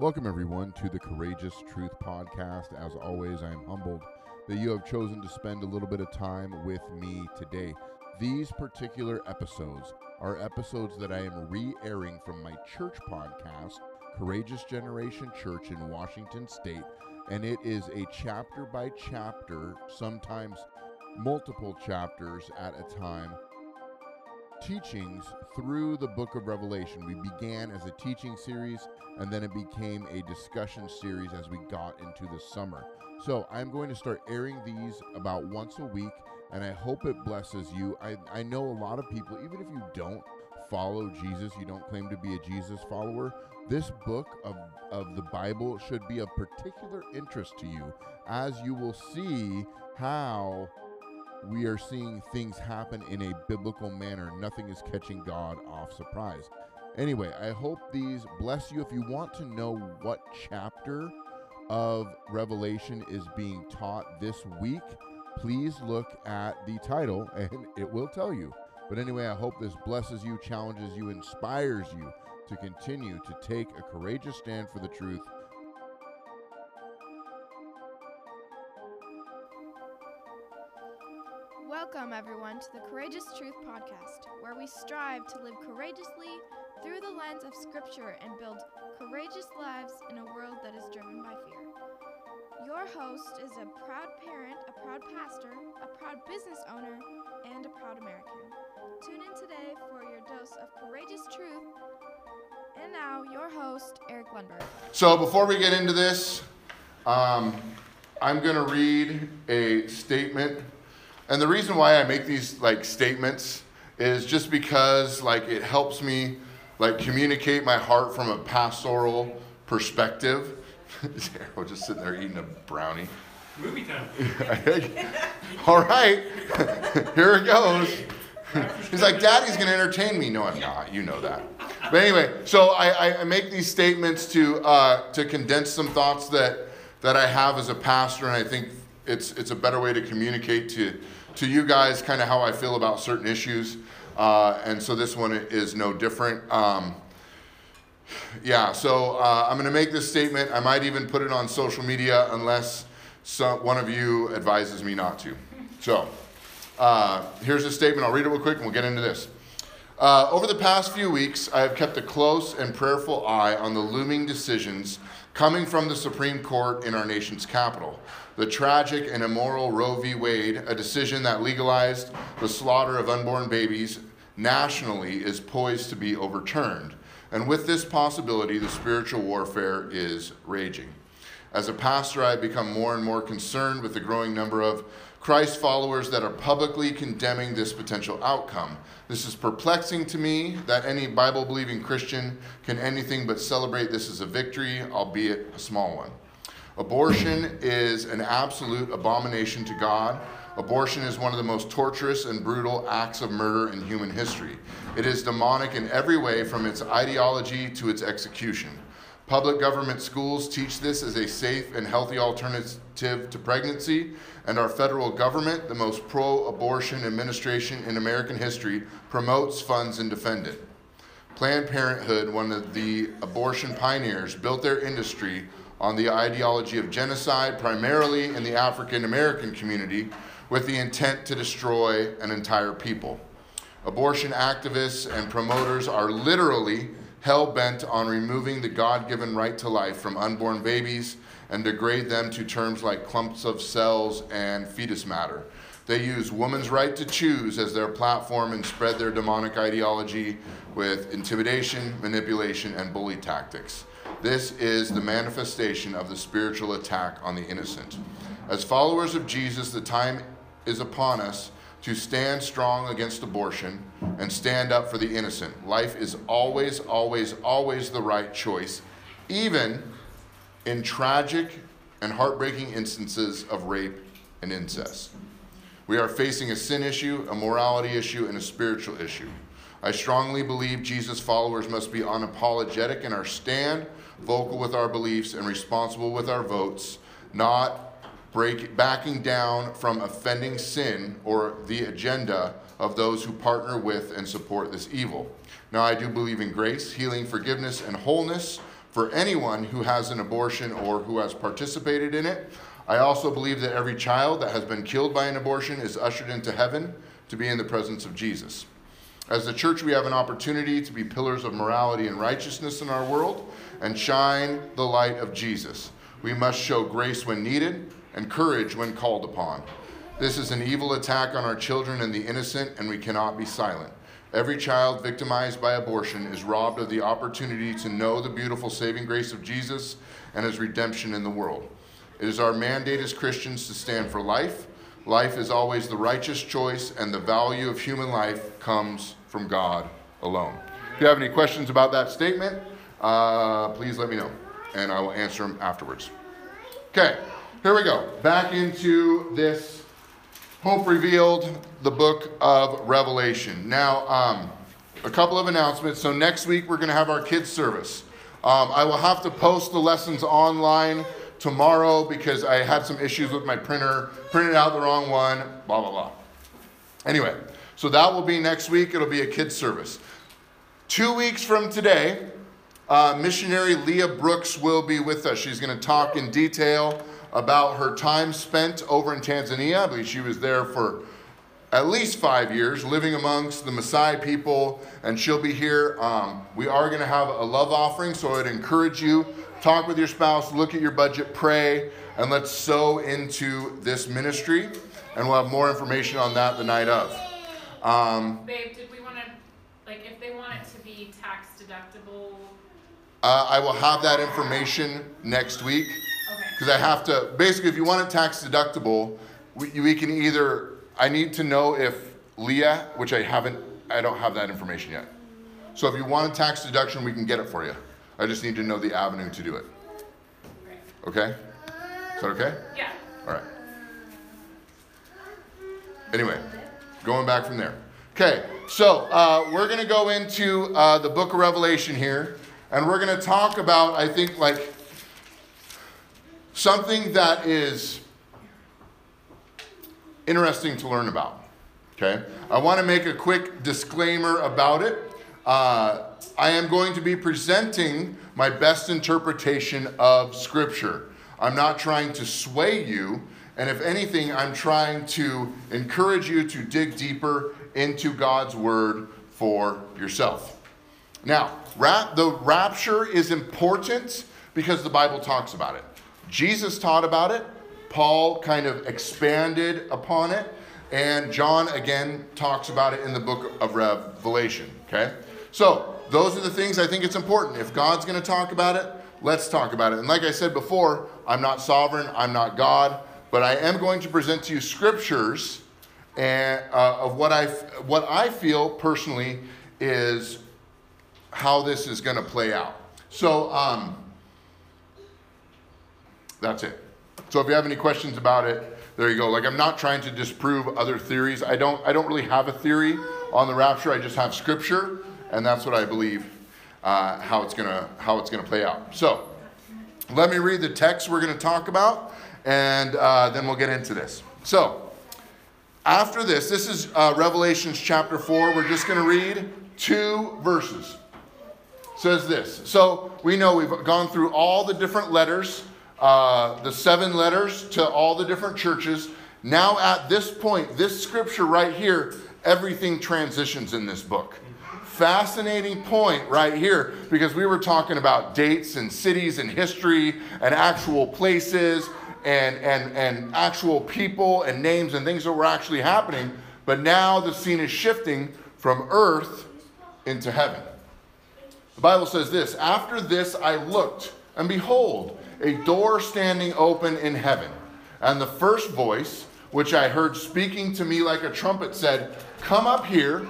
Welcome, everyone, to the Courageous Truth Podcast. As always, I am humbled that you have chosen to spend a little bit of time with me today. These particular episodes are episodes that I am re airing from my church podcast, Courageous Generation Church in Washington State. And it is a chapter by chapter, sometimes multiple chapters at a time, teachings through the book of Revelation. We began as a teaching series and then it became a discussion series as we got into the summer. So I'm going to start airing these about once a week and I hope it blesses you. I, I know a lot of people, even if you don't follow Jesus, you don't claim to be a Jesus follower, this book of, of the Bible should be of particular interest to you as you will see how we are seeing things happen in a biblical manner. Nothing is catching God off surprise. Anyway, I hope these bless you. If you want to know what chapter of Revelation is being taught this week, please look at the title and it will tell you. But anyway, I hope this blesses you, challenges you, inspires you to continue to take a courageous stand for the truth to the Courageous Truth Podcast, where we strive to live courageously through the lens of Scripture and build courageous lives in a world that is driven by fear. Your host is a proud parent, a proud pastor, a proud business owner, and a proud American. Tune in today for your dose of courageous truth. And now, your host, Eric Lundberg. So, before we get into this, um, I'm going to read a statement. And the reason why I make these like statements is just because like it helps me like communicate my heart from a pastoral perspective. We're just sitting there eating a brownie. Movie time. All right, here it goes. He's like, Daddy's going to entertain me. No, I'm not. You know that. But anyway, so I, I make these statements to uh, to condense some thoughts that that I have as a pastor, and I think it's it's a better way to communicate to to you guys kind of how I feel about certain issues. Uh, and so this one is no different. Um, yeah, so uh, I'm going to make this statement. I might even put it on social media unless some, one of you advises me not to. So uh, here's a statement. I'll read it real quick and we'll get into this. Uh, over the past few weeks, I have kept a close and prayerful eye on the looming decisions coming from the Supreme Court in our nation's capital. The tragic and immoral Roe v. Wade, a decision that legalized the slaughter of unborn babies nationally, is poised to be overturned. And with this possibility, the spiritual warfare is raging. As a pastor, I have become more and more concerned with the growing number of Christ followers that are publicly condemning this potential outcome. This is perplexing to me that any Bible believing Christian can anything but celebrate this as a victory, albeit a small one. Abortion is an absolute abomination to God. Abortion is one of the most torturous and brutal acts of murder in human history. It is demonic in every way, from its ideology to its execution. Public government schools teach this as a safe and healthy alternative to pregnancy, and our federal government, the most pro abortion administration in American history, promotes, funds, and defends it. Planned Parenthood, one of the abortion pioneers, built their industry on the ideology of genocide, primarily in the African American community, with the intent to destroy an entire people. Abortion activists and promoters are literally hell bent on removing the God given right to life from unborn babies and degrade them to terms like clumps of cells and fetus matter. They use woman's right to choose as their platform and spread their demonic ideology with intimidation, manipulation, and bully tactics. This is the manifestation of the spiritual attack on the innocent. As followers of Jesus, the time is upon us to stand strong against abortion and stand up for the innocent. Life is always, always, always the right choice, even in tragic and heartbreaking instances of rape and incest. We are facing a sin issue, a morality issue, and a spiritual issue. I strongly believe Jesus' followers must be unapologetic in our stand vocal with our beliefs, and responsible with our votes, not break, backing down from offending sin or the agenda of those who partner with and support this evil. Now, I do believe in grace, healing, forgiveness, and wholeness for anyone who has an abortion or who has participated in it. I also believe that every child that has been killed by an abortion is ushered into heaven to be in the presence of Jesus. As the church, we have an opportunity to be pillars of morality and righteousness in our world and shine the light of Jesus. We must show grace when needed and courage when called upon. This is an evil attack on our children and the innocent, and we cannot be silent. Every child victimized by abortion is robbed of the opportunity to know the beautiful saving grace of Jesus and his redemption in the world. It is our mandate as Christians to stand for life. Life is always the righteous choice, and the value of human life comes from God alone. If you have any questions about that statement, uh, please let me know, and I will answer them afterwards. Okay, here we go. Back into this Hope Revealed, the book of Revelation. Now, um, a couple of announcements. So, next week we're going to have our kids' service. Um, I will have to post the lessons online tomorrow because I had some issues with my printer, printed out the wrong one, blah, blah, blah. Anyway, so that will be next week. It'll be a kids' service. Two weeks from today, uh, missionary Leah Brooks will be with us. She's going to talk in detail about her time spent over in Tanzania. I believe she was there for at least five years, living amongst the Maasai people, and she'll be here. Um, we are going to have a love offering, so I'd encourage you talk with your spouse, look at your budget, pray, and let's sow into this ministry. And we'll have more information on that the night of. Um, Babe, did we want to, like, if they want it to be tax deductible? Uh, I will have that information next week because I have to basically if you want it tax deductible, we, we can either I need to know if Leah, which I haven't, I don't have that information yet. So if you want a tax deduction, we can get it for you. I just need to know the avenue to do it. Okay? Is that okay? Yeah. All right. Anyway, going back from there. Okay, so uh, we're going to go into uh, the book of Revelation here, and we're going to talk about, I think, like something that is interesting to learn about. Okay? I want to make a quick disclaimer about it. Uh, I am going to be presenting my best interpretation of Scripture. I'm not trying to sway you, and if anything, I'm trying to encourage you to dig deeper into God's Word for yourself. Now, the rapture is important because the Bible talks about it. Jesus taught about it, Paul kind of expanded upon it, and John again talks about it in the book of Revelation. Okay? So, those are the things I think it's important. If God's going to talk about it, let's talk about it. And like I said before, I'm not sovereign, I'm not God, but I am going to present to you scriptures and, uh, of what I, what I feel personally is how this is going to play out. So, um, that's it. So if you have any questions about it, there you go. Like I'm not trying to disprove other theories. I don't I don't really have a theory on the rapture. I just have scripture, and that's what I believe uh, how it's gonna how it's gonna play out. So let me read the text we're gonna talk about, and uh, then we'll get into this. So after this, this is uh, Revelations chapter four. We're just gonna read two verses. It says this. So we know we've gone through all the different letters uh, the seven letters to all the different churches. Now, at this point, this scripture right here, everything transitions in this book. Fascinating point right here because we were talking about dates and cities and history and actual places and, and, and actual people and names and things that were actually happening. But now the scene is shifting from earth into heaven. The Bible says this After this I looked, and behold, a door standing open in heaven. And the first voice, which I heard speaking to me like a trumpet, said, Come up here,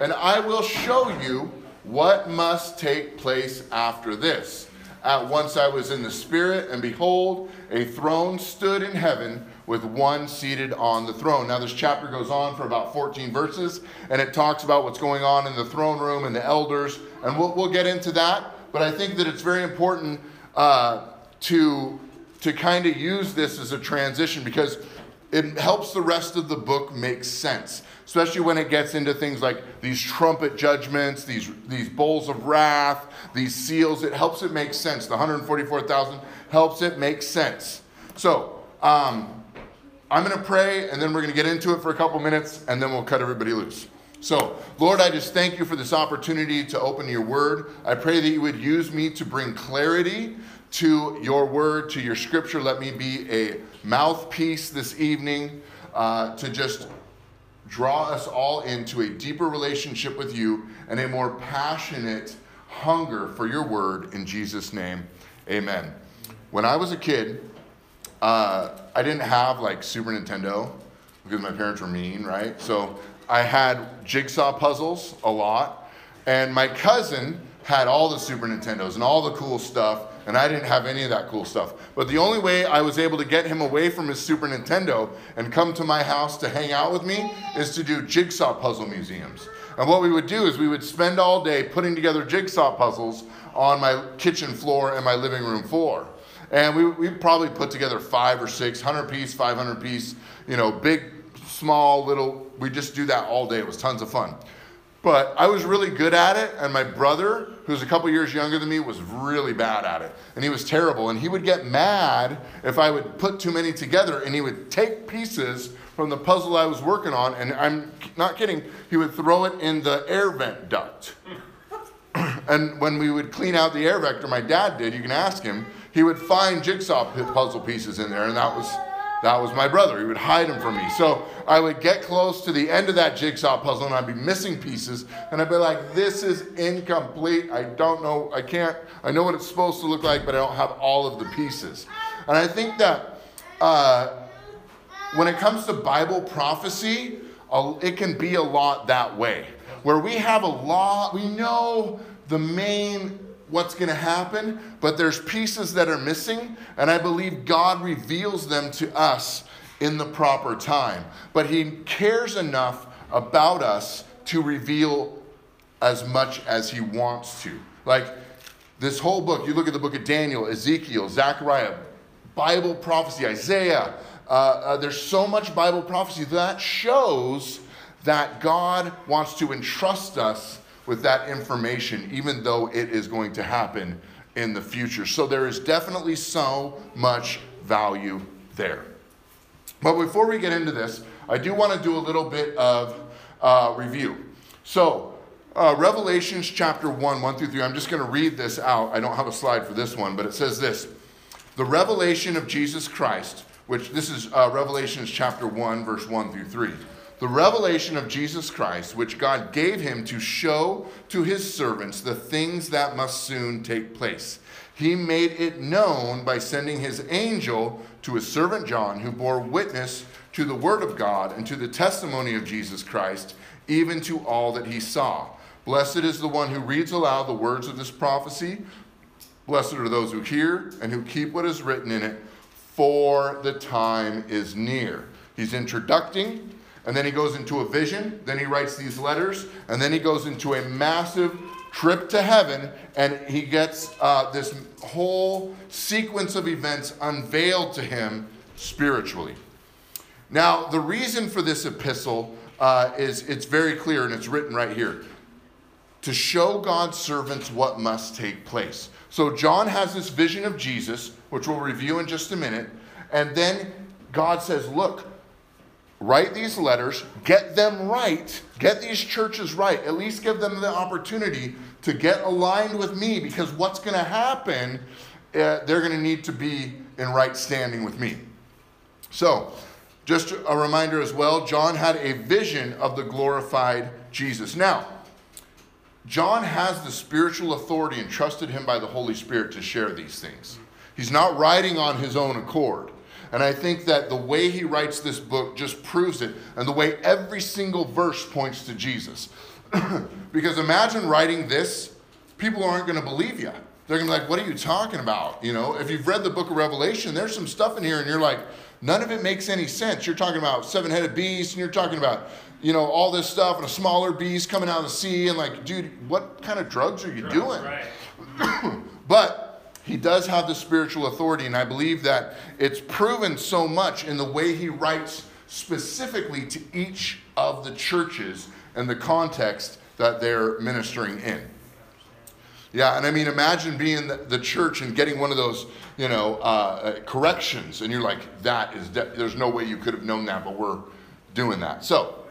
and I will show you what must take place after this. At once I was in the Spirit, and behold, a throne stood in heaven with one seated on the throne. Now, this chapter goes on for about 14 verses, and it talks about what's going on in the throne room and the elders, and we'll, we'll get into that. But I think that it's very important uh, to, to kind of use this as a transition because it helps the rest of the book make sense, especially when it gets into things like these trumpet judgments, these, these bowls of wrath, these seals. It helps it make sense. The 144,000 helps it make sense. So, um, I'm going to pray and then we're going to get into it for a couple minutes and then we'll cut everybody loose. So, Lord, I just thank you for this opportunity to open your word. I pray that you would use me to bring clarity to your word, to your scripture. Let me be a mouthpiece this evening uh, to just draw us all into a deeper relationship with you and a more passionate hunger for your word in Jesus' name. Amen. When I was a kid, uh, I didn't have like Super Nintendo because my parents were mean, right? So I had jigsaw puzzles a lot, and my cousin had all the Super Nintendos and all the cool stuff, and I didn't have any of that cool stuff. But the only way I was able to get him away from his Super Nintendo and come to my house to hang out with me is to do jigsaw puzzle museums. And what we would do is we would spend all day putting together jigsaw puzzles on my kitchen floor and my living room floor. And we, we probably put together five or six, hundred piece, 500 piece, you know, big small little, we just do that all day. It was tons of fun. But I was really good at it, and my brother, who's a couple years younger than me, was really bad at it. And he was terrible. And he would get mad if I would put too many together, and he would take pieces from the puzzle I was working on, and I'm not kidding, he would throw it in the air vent duct. and when we would clean out the air vector, my dad did, you can ask him, he would find jigsaw puzzle pieces in there, and that was that was my brother. He would hide them from me. So I would get close to the end of that jigsaw puzzle and I'd be missing pieces. And I'd be like, this is incomplete. I don't know. I can't. I know what it's supposed to look like, but I don't have all of the pieces. And I think that uh, when it comes to Bible prophecy, it can be a lot that way. Where we have a lot, we know the main what's going to happen, but there's pieces that are missing, and I believe God reveals them to us in the proper time. But He cares enough about us to reveal as much as He wants to. Like this whole book, you look at the book of Daniel, Ezekiel, Zechariah, Bible prophecy, Isaiah. Uh, uh, there's so much Bible prophecy that shows that God wants to entrust us with that information, even though it is going to happen in the future. So there is definitely so much value there. But before we get into this, I do want to do a little bit of uh, review. So, uh, Revelations chapter 1, 1 through 3, I'm just going to read this out. I don't have a slide for this one, but it says this The revelation of Jesus Christ, which this is uh, Revelations chapter 1, verse 1 through 3 the revelation of Jesus Christ, which God gave him to show to his servants the things that must soon take place. He made it known by sending his angel to his servant John, who bore witness to the word of God and to the testimony of Jesus Christ, even to all that he saw. Blessed is the one who reads aloud the words of this prophecy. Blessed are those who hear and who keep what is written in it, for the time is near. He's introducing and then he goes into a vision, then he writes these letters, and then he goes into a massive trip to heaven, and he gets uh, this whole sequence of events unveiled to him spiritually. Now, the reason for this epistle uh, is it's very clear, and it's written right here to show God's servants what must take place. So, John has this vision of Jesus, which we'll review in just a minute, and then God says, Look, write these letters, get them right, get these churches right, at least give them the opportunity to get aligned with me because what's going to happen, uh, they're going to need to be in right standing with me. So, just a reminder as well John had a vision of the glorified Jesus. Now, John has the spiritual authority entrusted him by the Holy Spirit to share these things. He's not writing on his own accord. And I think that the way he writes this book just proves it, and the way every single verse points to Jesus. because imagine writing this, people aren't going to believe you. They're going to be like, what are you talking about? You know, if you've read the book of Revelation, there's some stuff in here, and you're like, none of it makes any sense. You're talking about seven headed beasts, and you're talking about, you know, all this stuff, and a smaller beast coming out of the sea, and like, dude, what kind of drugs are you drugs, doing? Right. but he does have the spiritual authority, and I believe that it's proven so much in the way he writes specifically to each of the churches and the context that they're ministering in. Yeah, and I mean, imagine being the, church and getting one of those, you know, uh, uh corrections, and you're like, that is, de- there's no way you could have known that, but we're doing that. So,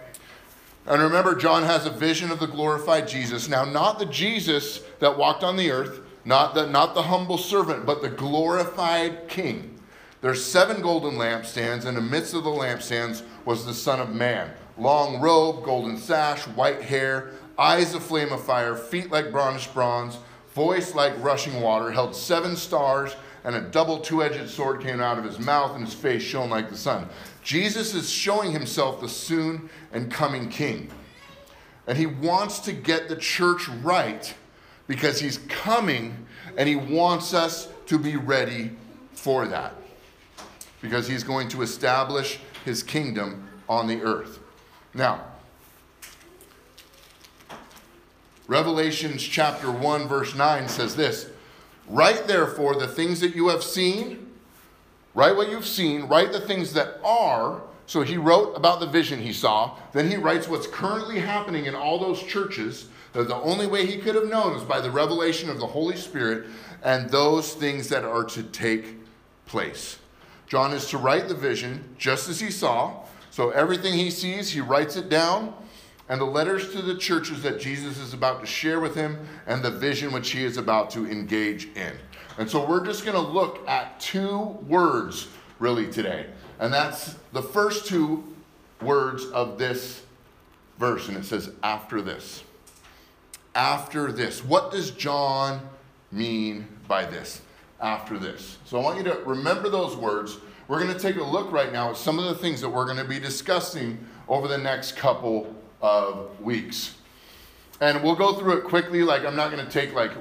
and remember, John has a vision of the glorified Jesus. Now, not the Jesus that walked on the earth, not the, not the humble servant, but the glorified king. There's seven golden lampstands. And in the midst of the lampstands was the Son of Man. Long robe, golden sash, white hair, eyes of flame of fire, feet like bronze bronze, voice like rushing water, held seven stars, and a double two edged sword came out of his mouth, and his face shone like the sun. Jesus is showing himself the soon and coming king. And he wants to get the church right because he's coming and he wants us to be ready for that. Because he's going to establish his kingdom on the earth. Now, Revelations chapter 1, verse 9 says this Write therefore the things that you have seen, write what you've seen, write the things that are. So he wrote about the vision he saw. Then he writes what's currently happening in all those churches. That the only way he could have known is by the revelation of the Holy Spirit and those things that are to take place. John is to write the vision just as he saw. So everything he sees, he writes it down and the letters to the churches that Jesus is about to share with him, and the vision which he is about to engage in. And so we're just going to look at two words really today. And that's the first two words of this verse. And it says, after this. After this. What does John mean by this? After this. So I want you to remember those words. We're going to take a look right now at some of the things that we're going to be discussing over the next couple of weeks. And we'll go through it quickly. Like, I'm not going to take like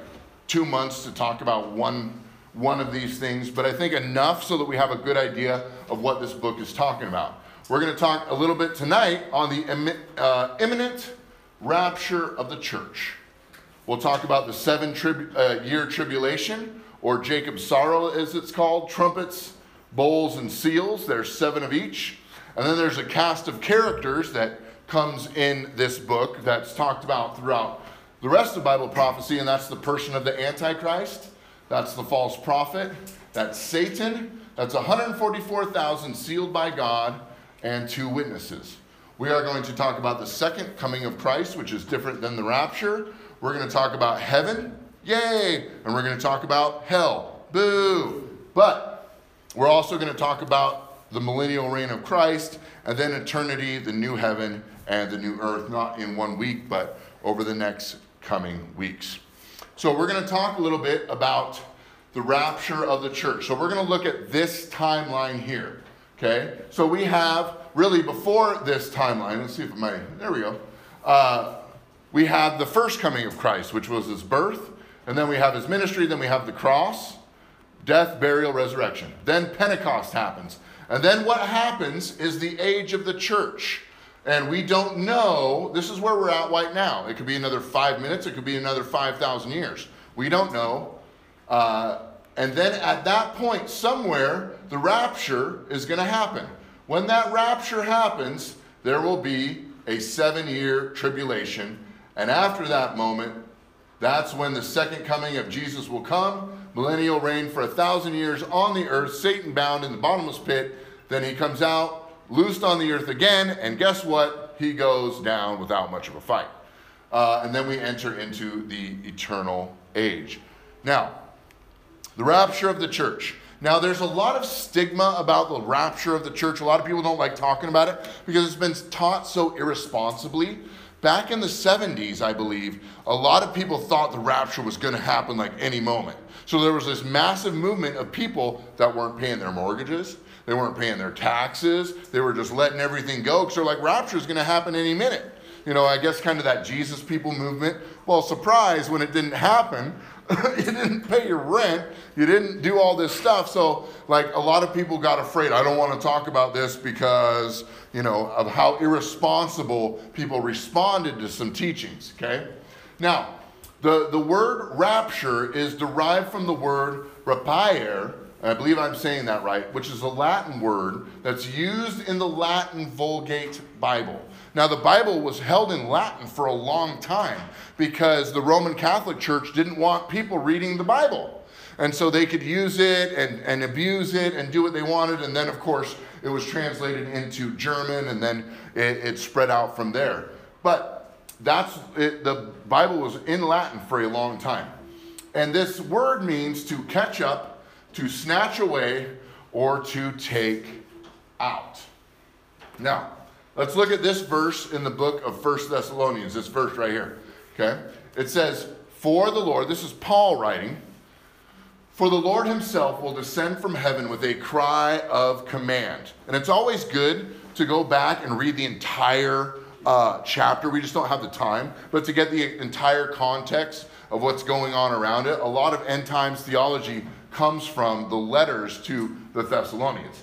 two months to talk about one, one of these things, but I think enough so that we have a good idea of what this book is talking about. We're going to talk a little bit tonight on the uh, imminent rapture of the church. We'll talk about the seven tribu- uh, year tribulation, or Jacob's sorrow, as it's called trumpets, bowls, and seals. There's seven of each. And then there's a cast of characters that comes in this book that's talked about throughout the rest of Bible prophecy, and that's the person of the Antichrist, that's the false prophet, that's Satan, that's 144,000 sealed by God, and two witnesses. We are going to talk about the second coming of Christ, which is different than the rapture. We're going to talk about heaven, yay, and we're going to talk about hell, boo. But we're also going to talk about the millennial reign of Christ, and then eternity, the new heaven, and the new earth, not in one week, but over the next coming weeks. So, we're going to talk a little bit about the rapture of the church. So, we're going to look at this timeline here. Okay? So, we have really before this timeline, let's see if my, there we go. Uh, we have the first coming of Christ, which was his birth, and then we have his ministry, then we have the cross, death, burial, resurrection. Then Pentecost happens. And then what happens is the age of the church. And we don't know, this is where we're at right now. It could be another five minutes, it could be another 5,000 years. We don't know. Uh, and then at that point, somewhere, the rapture is going to happen. When that rapture happens, there will be a seven year tribulation. And after that moment, that's when the second coming of Jesus will come. Millennial reign for a thousand years on the earth, Satan bound in the bottomless pit. Then he comes out loosed on the earth again, and guess what? He goes down without much of a fight. Uh, and then we enter into the eternal age. Now, the rapture of the church. Now, there's a lot of stigma about the rapture of the church. A lot of people don't like talking about it because it's been taught so irresponsibly. Back in the 70s, I believe, a lot of people thought the rapture was going to happen like any moment. So there was this massive movement of people that weren't paying their mortgages, they weren't paying their taxes. They were just letting everything go because they're like, rapture is going to happen any minute. You know, I guess kind of that Jesus people movement. Well, surprise, when it didn't happen, you didn't pay your rent, you didn't do all this stuff. So, like, a lot of people got afraid. I don't want to talk about this because, you know, of how irresponsible people responded to some teachings, okay? Now, the, the word rapture is derived from the word rapier, I believe I'm saying that right, which is a Latin word that's used in the Latin Vulgate Bible. Now, the Bible was held in Latin for a long time because the Roman Catholic Church didn't want people reading the Bible. And so they could use it and, and abuse it and do what they wanted. And then, of course, it was translated into German and then it, it spread out from there. But that's it, the Bible was in Latin for a long time. And this word means to catch up, to snatch away, or to take out. Now, let's look at this verse in the book of First Thessalonians, this verse right here. Okay? It says, For the Lord, this is Paul writing, for the Lord himself will descend from heaven with a cry of command. And it's always good to go back and read the entire uh, chapter. We just don't have the time. But to get the entire context of what's going on around it, a lot of end times theology comes from the letters to the Thessalonians.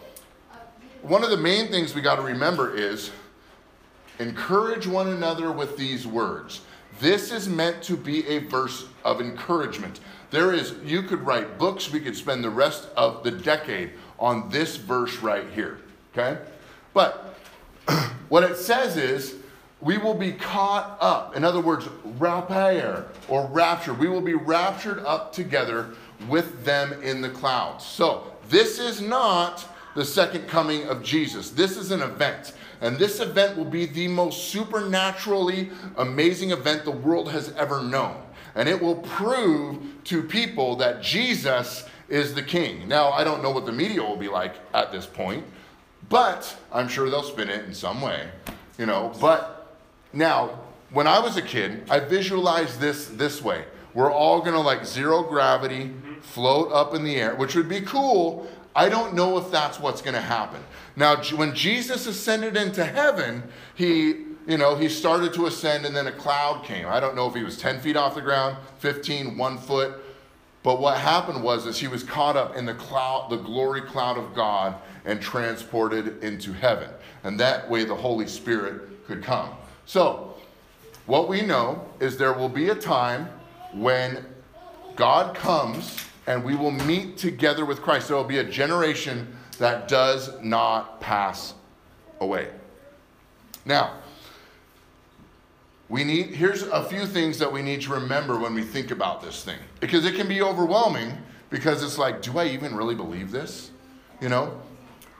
one of the main things we got to remember is encourage one another with these words. This is meant to be a verse of encouragement. There is, you could write books, we could spend the rest of the decade on this verse right here, okay? But what it says is, we will be caught up. In other words, rapire or rapture. We will be raptured up together with them in the clouds. So, this is not the second coming of Jesus. This is an event. And this event will be the most supernaturally amazing event the world has ever known. And it will prove to people that Jesus is the king. Now, I don't know what the media will be like at this point, but I'm sure they'll spin it in some way, you know. But now, when I was a kid, I visualized this this way. We're all gonna like zero gravity, mm-hmm. float up in the air, which would be cool. I don't know if that's what's gonna happen. Now, when Jesus ascended into heaven, he, you know, he started to ascend and then a cloud came. I don't know if he was 10 feet off the ground, 15, one foot. But what happened was is he was caught up in the cloud, the glory cloud of God and transported into heaven. And that way the Holy Spirit could come. So, what we know is there will be a time when God comes and we will meet together with Christ. There will be a generation that does not pass away. Now, we need here's a few things that we need to remember when we think about this thing because it can be overwhelming because it's like do i even really believe this you know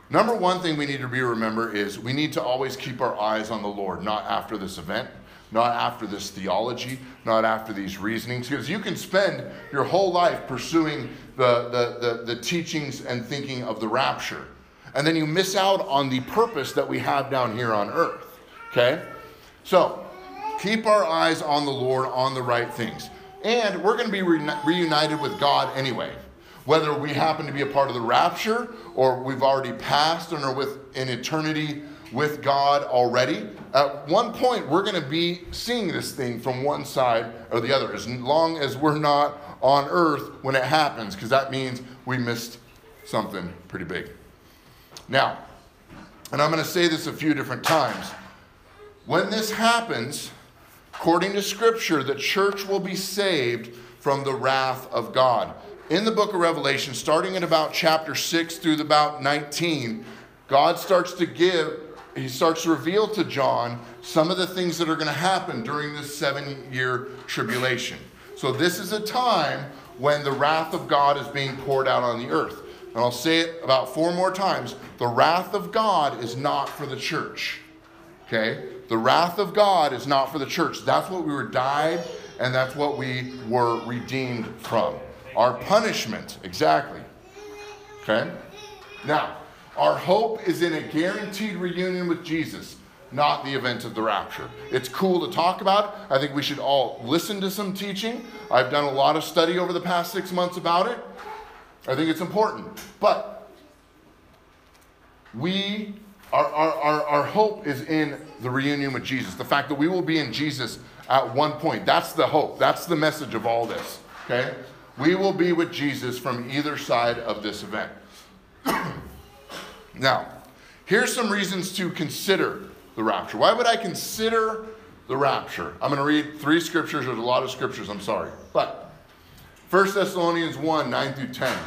number one thing we need to be remember is we need to always keep our eyes on the lord not after this event not after this theology not after these reasonings because you can spend your whole life pursuing the, the, the, the teachings and thinking of the rapture. And then you miss out on the purpose that we have down here on earth. Okay? So, keep our eyes on the Lord, on the right things. And we're going to be re- reunited with God anyway. Whether we happen to be a part of the rapture or we've already passed and are with in eternity with God already, at one point we're going to be seeing this thing from one side or the other. As long as we're not on earth when it happens, because that means we missed something pretty big. Now, and I'm going to say this a few different times. When this happens, according to Scripture, the church will be saved from the wrath of God. In the book of Revelation, starting at about chapter 6 through about 19, God starts to give, he starts to reveal to John some of the things that are going to happen during this seven year tribulation. So this is a time when the wrath of God is being poured out on the earth. And I'll say it about four more times. The wrath of God is not for the church. Okay? The wrath of God is not for the church. That's what we were died, and that's what we were redeemed from. Our punishment, exactly. Okay? Now, our hope is in a guaranteed reunion with Jesus not the event of the rapture. It's cool to talk about. I think we should all listen to some teaching. I've done a lot of study over the past six months about it. I think it's important. But we, our, our, our, our hope is in the reunion with Jesus. The fact that we will be in Jesus at one point. That's the hope. That's the message of all this. Okay? We will be with Jesus from either side of this event. now, here's some reasons to consider the rapture. Why would I consider the rapture? I'm going to read three scriptures. There's a lot of scriptures, I'm sorry. But 1 Thessalonians 1 9 through 10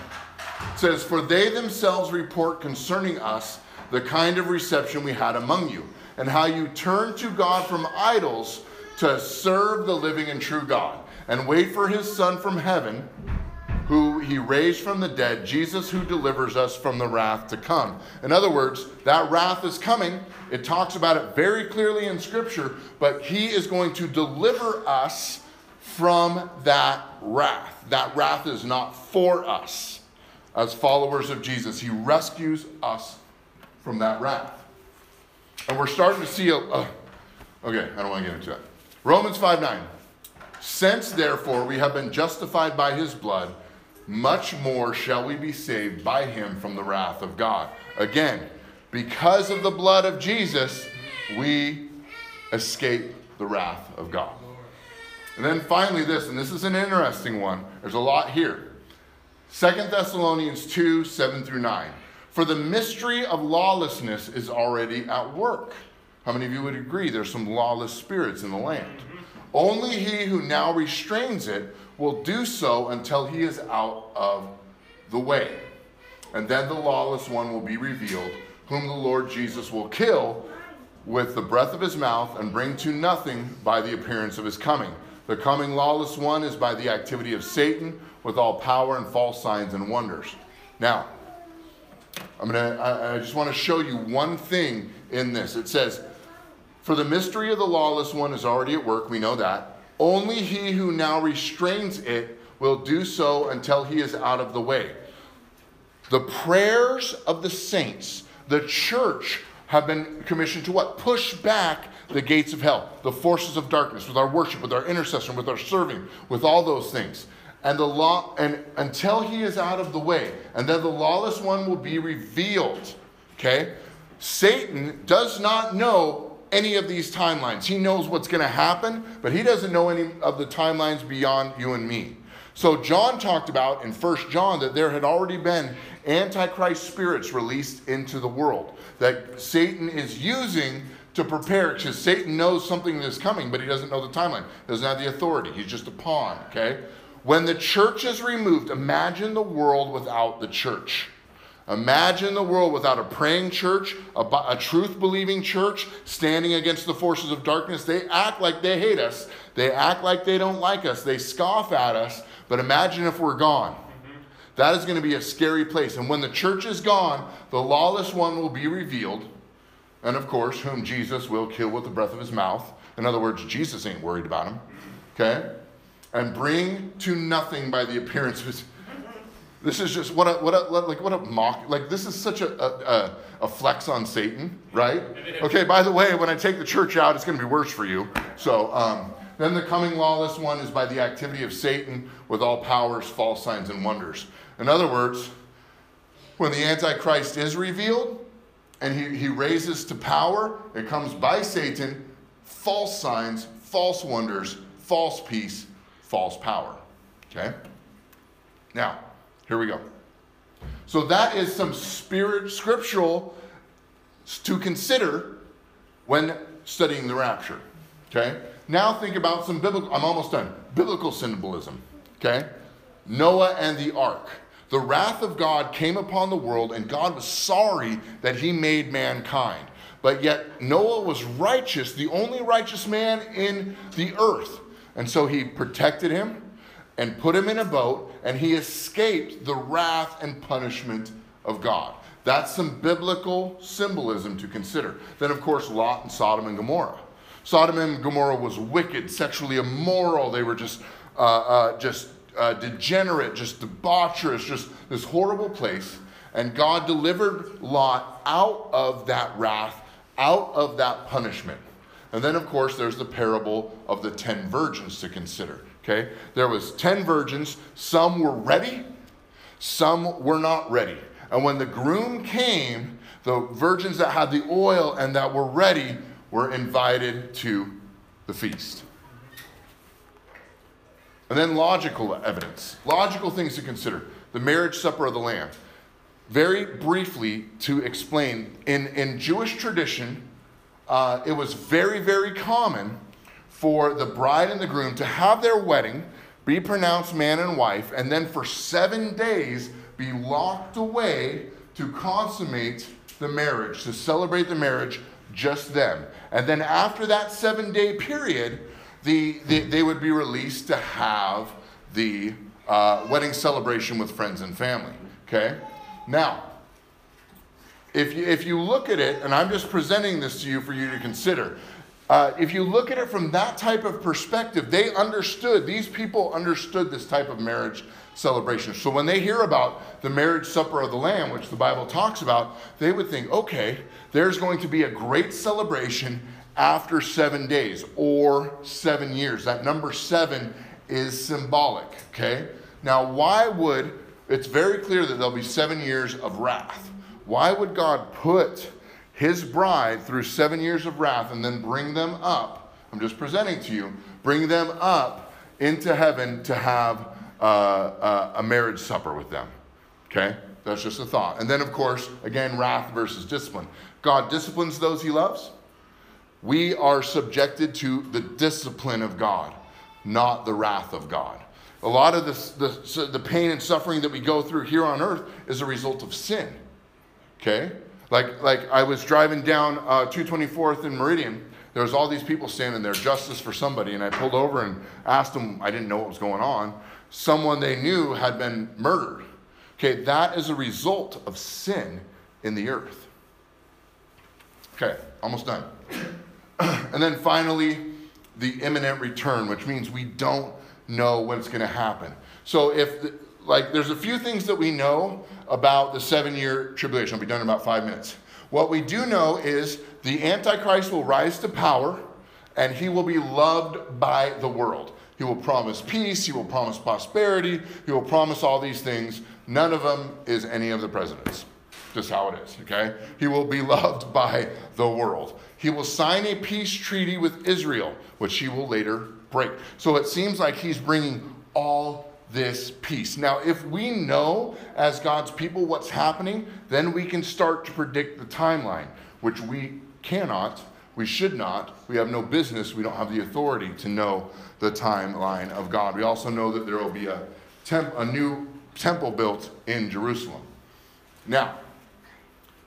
says, For they themselves report concerning us the kind of reception we had among you, and how you turned to God from idols to serve the living and true God, and wait for his Son from heaven who he raised from the dead, Jesus who delivers us from the wrath to come. In other words, that wrath is coming. It talks about it very clearly in Scripture, but he is going to deliver us from that wrath. That wrath is not for us as followers of Jesus. He rescues us from that wrath. And we're starting to see a. okay, I don't want to get into that. Romans 5 9. Since therefore we have been justified by his blood, much more shall we be saved by him from the wrath of God. Again, because of the blood of Jesus, we escape the wrath of God. And then finally, this, and this is an interesting one. There's a lot here. Second Thessalonians 2 7 through 9. For the mystery of lawlessness is already at work. How many of you would agree there's some lawless spirits in the land? Only he who now restrains it will do so until he is out of the way. And then the lawless one will be revealed, whom the Lord Jesus will kill with the breath of his mouth and bring to nothing by the appearance of his coming. The coming lawless one is by the activity of Satan with all power and false signs and wonders. Now, I'm gonna, I, I just want to show you one thing in this. It says, For the mystery of the lawless one is already at work, we know that. Only he who now restrains it will do so until he is out of the way. The prayers of the saints, the church, have been commissioned to what? Push back the gates of hell, the forces of darkness, with our worship, with our intercession, with our serving, with all those things. And the law, and until he is out of the way, and then the lawless one will be revealed. Okay? Satan does not know any of these timelines. He knows what's going to happen, but he doesn't know any of the timelines beyond you and me. So John talked about in First John that there had already been antichrist spirits released into the world that Satan is using to prepare because Satan knows something is coming, but he doesn't know the timeline. Doesn't have the authority. He's just a pawn, okay? When the church is removed, imagine the world without the church. Imagine the world without a praying church, a, a truth believing church standing against the forces of darkness. They act like they hate us, they act like they don't like us, they scoff at us. But imagine if we're gone. Mm-hmm. That is going to be a scary place. And when the church is gone, the lawless one will be revealed. And of course, whom Jesus will kill with the breath of his mouth. In other words, Jesus ain't worried about him. Okay? And bring to nothing by the appearance of his this is just what a, what a, like what a mock like this is such a, a, a flex on Satan, right? Okay. By the way, when I take the church out, it's going to be worse for you. So um, then the coming lawless one is by the activity of Satan with all powers, false signs, and wonders. In other words, when the Antichrist is revealed and he, he raises to power, it comes by Satan, false signs, false wonders, false peace, false power. Okay? Now, here we go. So that is some spirit scriptural to consider when studying the rapture. Okay? Now think about some biblical I'm almost done. Biblical symbolism. Okay? Noah and the ark. The wrath of God came upon the world and God was sorry that he made mankind. But yet Noah was righteous, the only righteous man in the earth. And so he protected him, and put him in a boat, and he escaped the wrath and punishment of God. That's some biblical symbolism to consider. Then, of course, Lot and Sodom and Gomorrah. Sodom and Gomorrah was wicked, sexually immoral. They were just, uh, uh, just uh, degenerate, just debaucherous, just this horrible place. And God delivered Lot out of that wrath, out of that punishment. And then, of course, there's the parable of the ten virgins to consider. Okay? There was 10 virgins. Some were ready, some were not ready. And when the groom came, the virgins that had the oil and that were ready were invited to the feast. And then logical evidence, logical things to consider. The marriage supper of the Lamb. Very briefly to explain, in, in Jewish tradition, uh, it was very, very common for the bride and the groom to have their wedding, be pronounced man and wife, and then for seven days be locked away to consummate the marriage, to celebrate the marriage, just them. And then after that seven day period, the, the, they would be released to have the uh, wedding celebration with friends and family. Okay? Now, if you, if you look at it, and I'm just presenting this to you for you to consider, uh, if you look at it from that type of perspective, they understood, these people understood this type of marriage celebration. So when they hear about the marriage supper of the Lamb, which the Bible talks about, they would think, okay, there's going to be a great celebration after seven days or seven years. That number seven is symbolic, okay? Now, why would, it's very clear that there'll be seven years of wrath. Why would God put his bride through seven years of wrath and then bring them up? I'm just presenting to you, bring them up into heaven to have uh, uh, a marriage supper with them. Okay? That's just a thought. And then, of course, again, wrath versus discipline. God disciplines those he loves. We are subjected to the discipline of God, not the wrath of God. A lot of this, the, the pain and suffering that we go through here on earth is a result of sin. Okay? Like, like I was driving down uh, 224th in Meridian. There was all these people standing there, justice for somebody, and I pulled over and asked them. I didn't know what was going on. Someone they knew had been murdered. Okay, that is a result of sin in the earth. Okay, almost done. and then finally, the imminent return, which means we don't know when it's going to happen. So if like there's a few things that we know about the seven year tribulation. I'll be done in about five minutes. What we do know is the Antichrist will rise to power and he will be loved by the world. He will promise peace, he will promise prosperity, he will promise all these things. None of them is any of the presidents. Just how it is, okay? He will be loved by the world. He will sign a peace treaty with Israel, which he will later break. So it seems like he's bringing all this peace. Now, if we know as God's people what's happening, then we can start to predict the timeline, which we cannot, we should not, we have no business, we don't have the authority to know the timeline of God. We also know that there will be a, temp, a new temple built in Jerusalem. Now,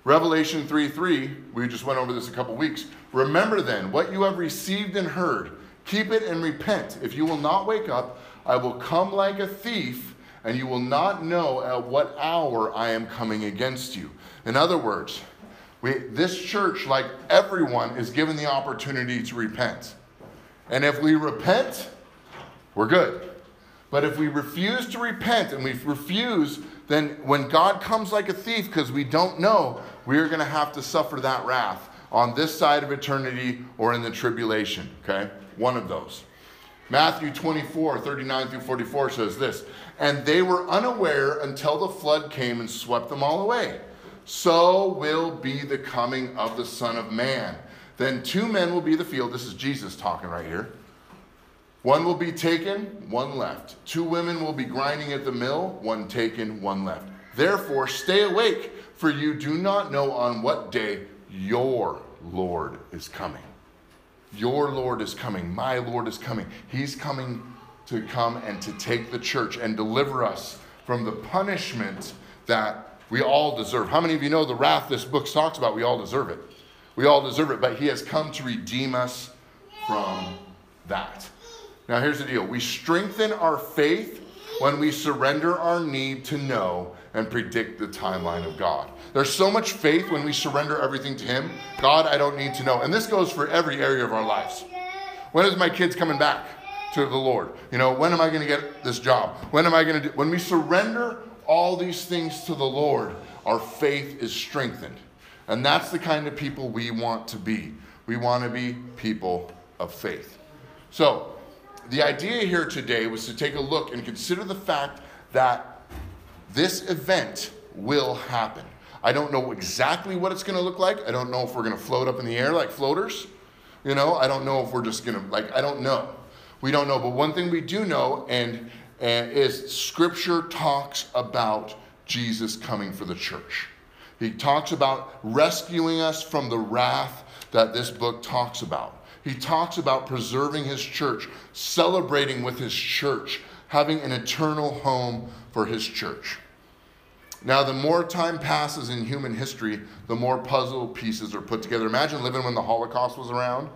Revelation 3 3, we just went over this a couple weeks. Remember then what you have received and heard, keep it and repent. If you will not wake up, I will come like a thief, and you will not know at what hour I am coming against you. In other words, we, this church, like everyone, is given the opportunity to repent. And if we repent, we're good. But if we refuse to repent and we refuse, then when God comes like a thief because we don't know, we're going to have to suffer that wrath on this side of eternity or in the tribulation, okay? One of those. Matthew 24, 39 through 44 says this And they were unaware until the flood came and swept them all away. So will be the coming of the Son of Man. Then two men will be the field. This is Jesus talking right here. One will be taken, one left. Two women will be grinding at the mill, one taken, one left. Therefore, stay awake, for you do not know on what day your Lord is coming. Your Lord is coming. My Lord is coming. He's coming to come and to take the church and deliver us from the punishment that we all deserve. How many of you know the wrath this book talks about? We all deserve it. We all deserve it, but He has come to redeem us from that. Now, here's the deal we strengthen our faith when we surrender our need to know and predict the timeline of God. There's so much faith when we surrender everything to Him. God, I don't need to know. And this goes for every area of our lives. When is my kids coming back to the Lord? You know, when am I going to get this job? When am I going to do? When we surrender all these things to the Lord, our faith is strengthened. And that's the kind of people we want to be. We want to be people of faith. So, the idea here today was to take a look and consider the fact that this event will happen. I don't know exactly what it's going to look like. I don't know if we're going to float up in the air like floaters. You know, I don't know if we're just going to, like, I don't know. We don't know. But one thing we do know, and, and is Scripture talks about Jesus coming for the church. He talks about rescuing us from the wrath that this book talks about. He talks about preserving his church, celebrating with his church, having an eternal home for his church. Now, the more time passes in human history, the more puzzle pieces are put together. Imagine living when the Holocaust was around.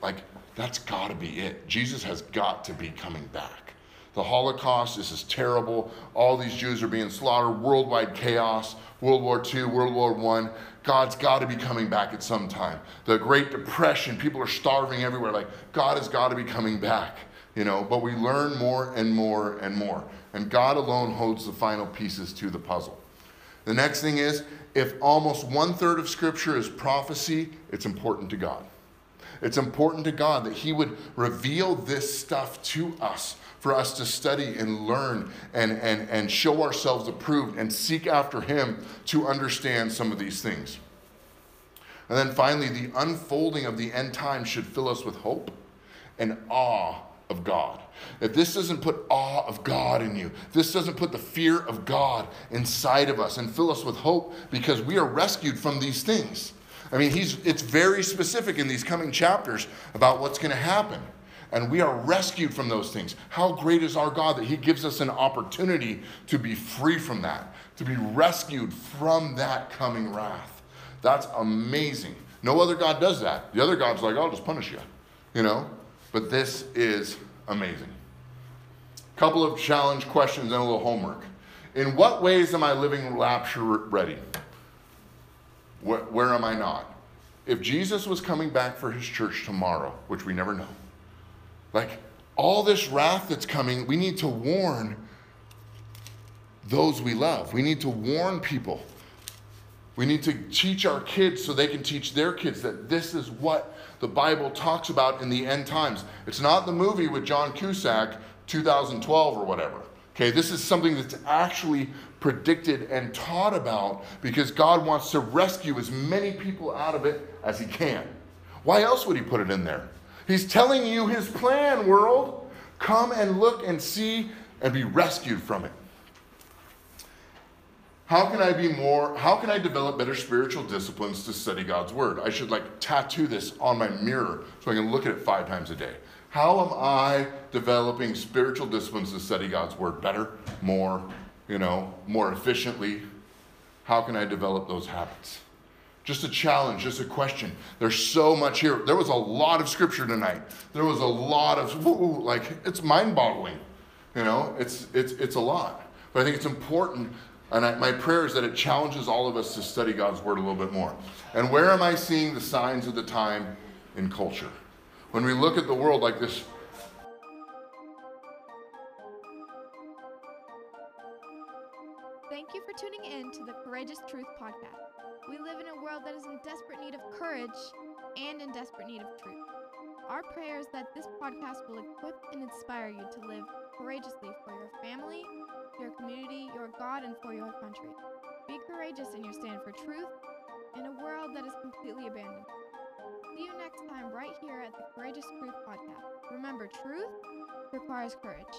Like, that's got to be it. Jesus has got to be coming back. The Holocaust, this is terrible. All these Jews are being slaughtered, worldwide chaos, World War II, World War I. God's got to be coming back at some time. The Great Depression, people are starving everywhere. Like, God has got to be coming back, you know. But we learn more and more and more. And God alone holds the final pieces to the puzzle. The next thing is if almost one third of Scripture is prophecy, it's important to God. It's important to God that He would reveal this stuff to us for us to study and learn and, and, and show ourselves approved and seek after Him to understand some of these things. And then finally, the unfolding of the end times should fill us with hope and awe of God. If this doesn't put awe of God in you, this doesn't put the fear of God inside of us and fill us with hope because we are rescued from these things. I mean, he's, it's very specific in these coming chapters about what's going to happen. And we are rescued from those things. How great is our God that He gives us an opportunity to be free from that, to be rescued from that coming wrath. That's amazing. No other God does that. The other God's like, I'll just punish you, you know? But this is amazing. Couple of challenge questions and a little homework. In what ways am I living rapture ready? Where, where am I not? If Jesus was coming back for his church tomorrow, which we never know, like all this wrath that's coming, we need to warn those we love. We need to warn people. We need to teach our kids so they can teach their kids that this is what the Bible talks about in the end times. It's not the movie with John Cusack, 2012 or whatever. Okay, this is something that's actually predicted and taught about because God wants to rescue as many people out of it as He can. Why else would He put it in there? He's telling you His plan, world. Come and look and see and be rescued from it. How can I be more, how can I develop better spiritual disciplines to study God's Word? I should like tattoo this on my mirror so I can look at it five times a day. How am I developing spiritual disciplines to study God's Word better, more, you know, more efficiently? How can I develop those habits? Just a challenge, just a question. There's so much here. There was a lot of scripture tonight. There was a lot of, woo, like, it's mind boggling. You know, it's, it's, it's a lot. But I think it's important and I, my prayer is that it challenges all of us to study God's Word a little bit more. And where am I seeing the signs of the time in culture? When we look at the world like this. Thank you for tuning in to the Courageous Truth Podcast. We live in a world that is in desperate need of courage and in desperate need of truth. Our prayer is that this podcast will equip and inspire you to live courageously for your family, your community, your God, and for your country. Be courageous in your stand for truth in a world that is completely abandoned. See you next time right here at the Courageous Truth Podcast. Remember, truth requires courage.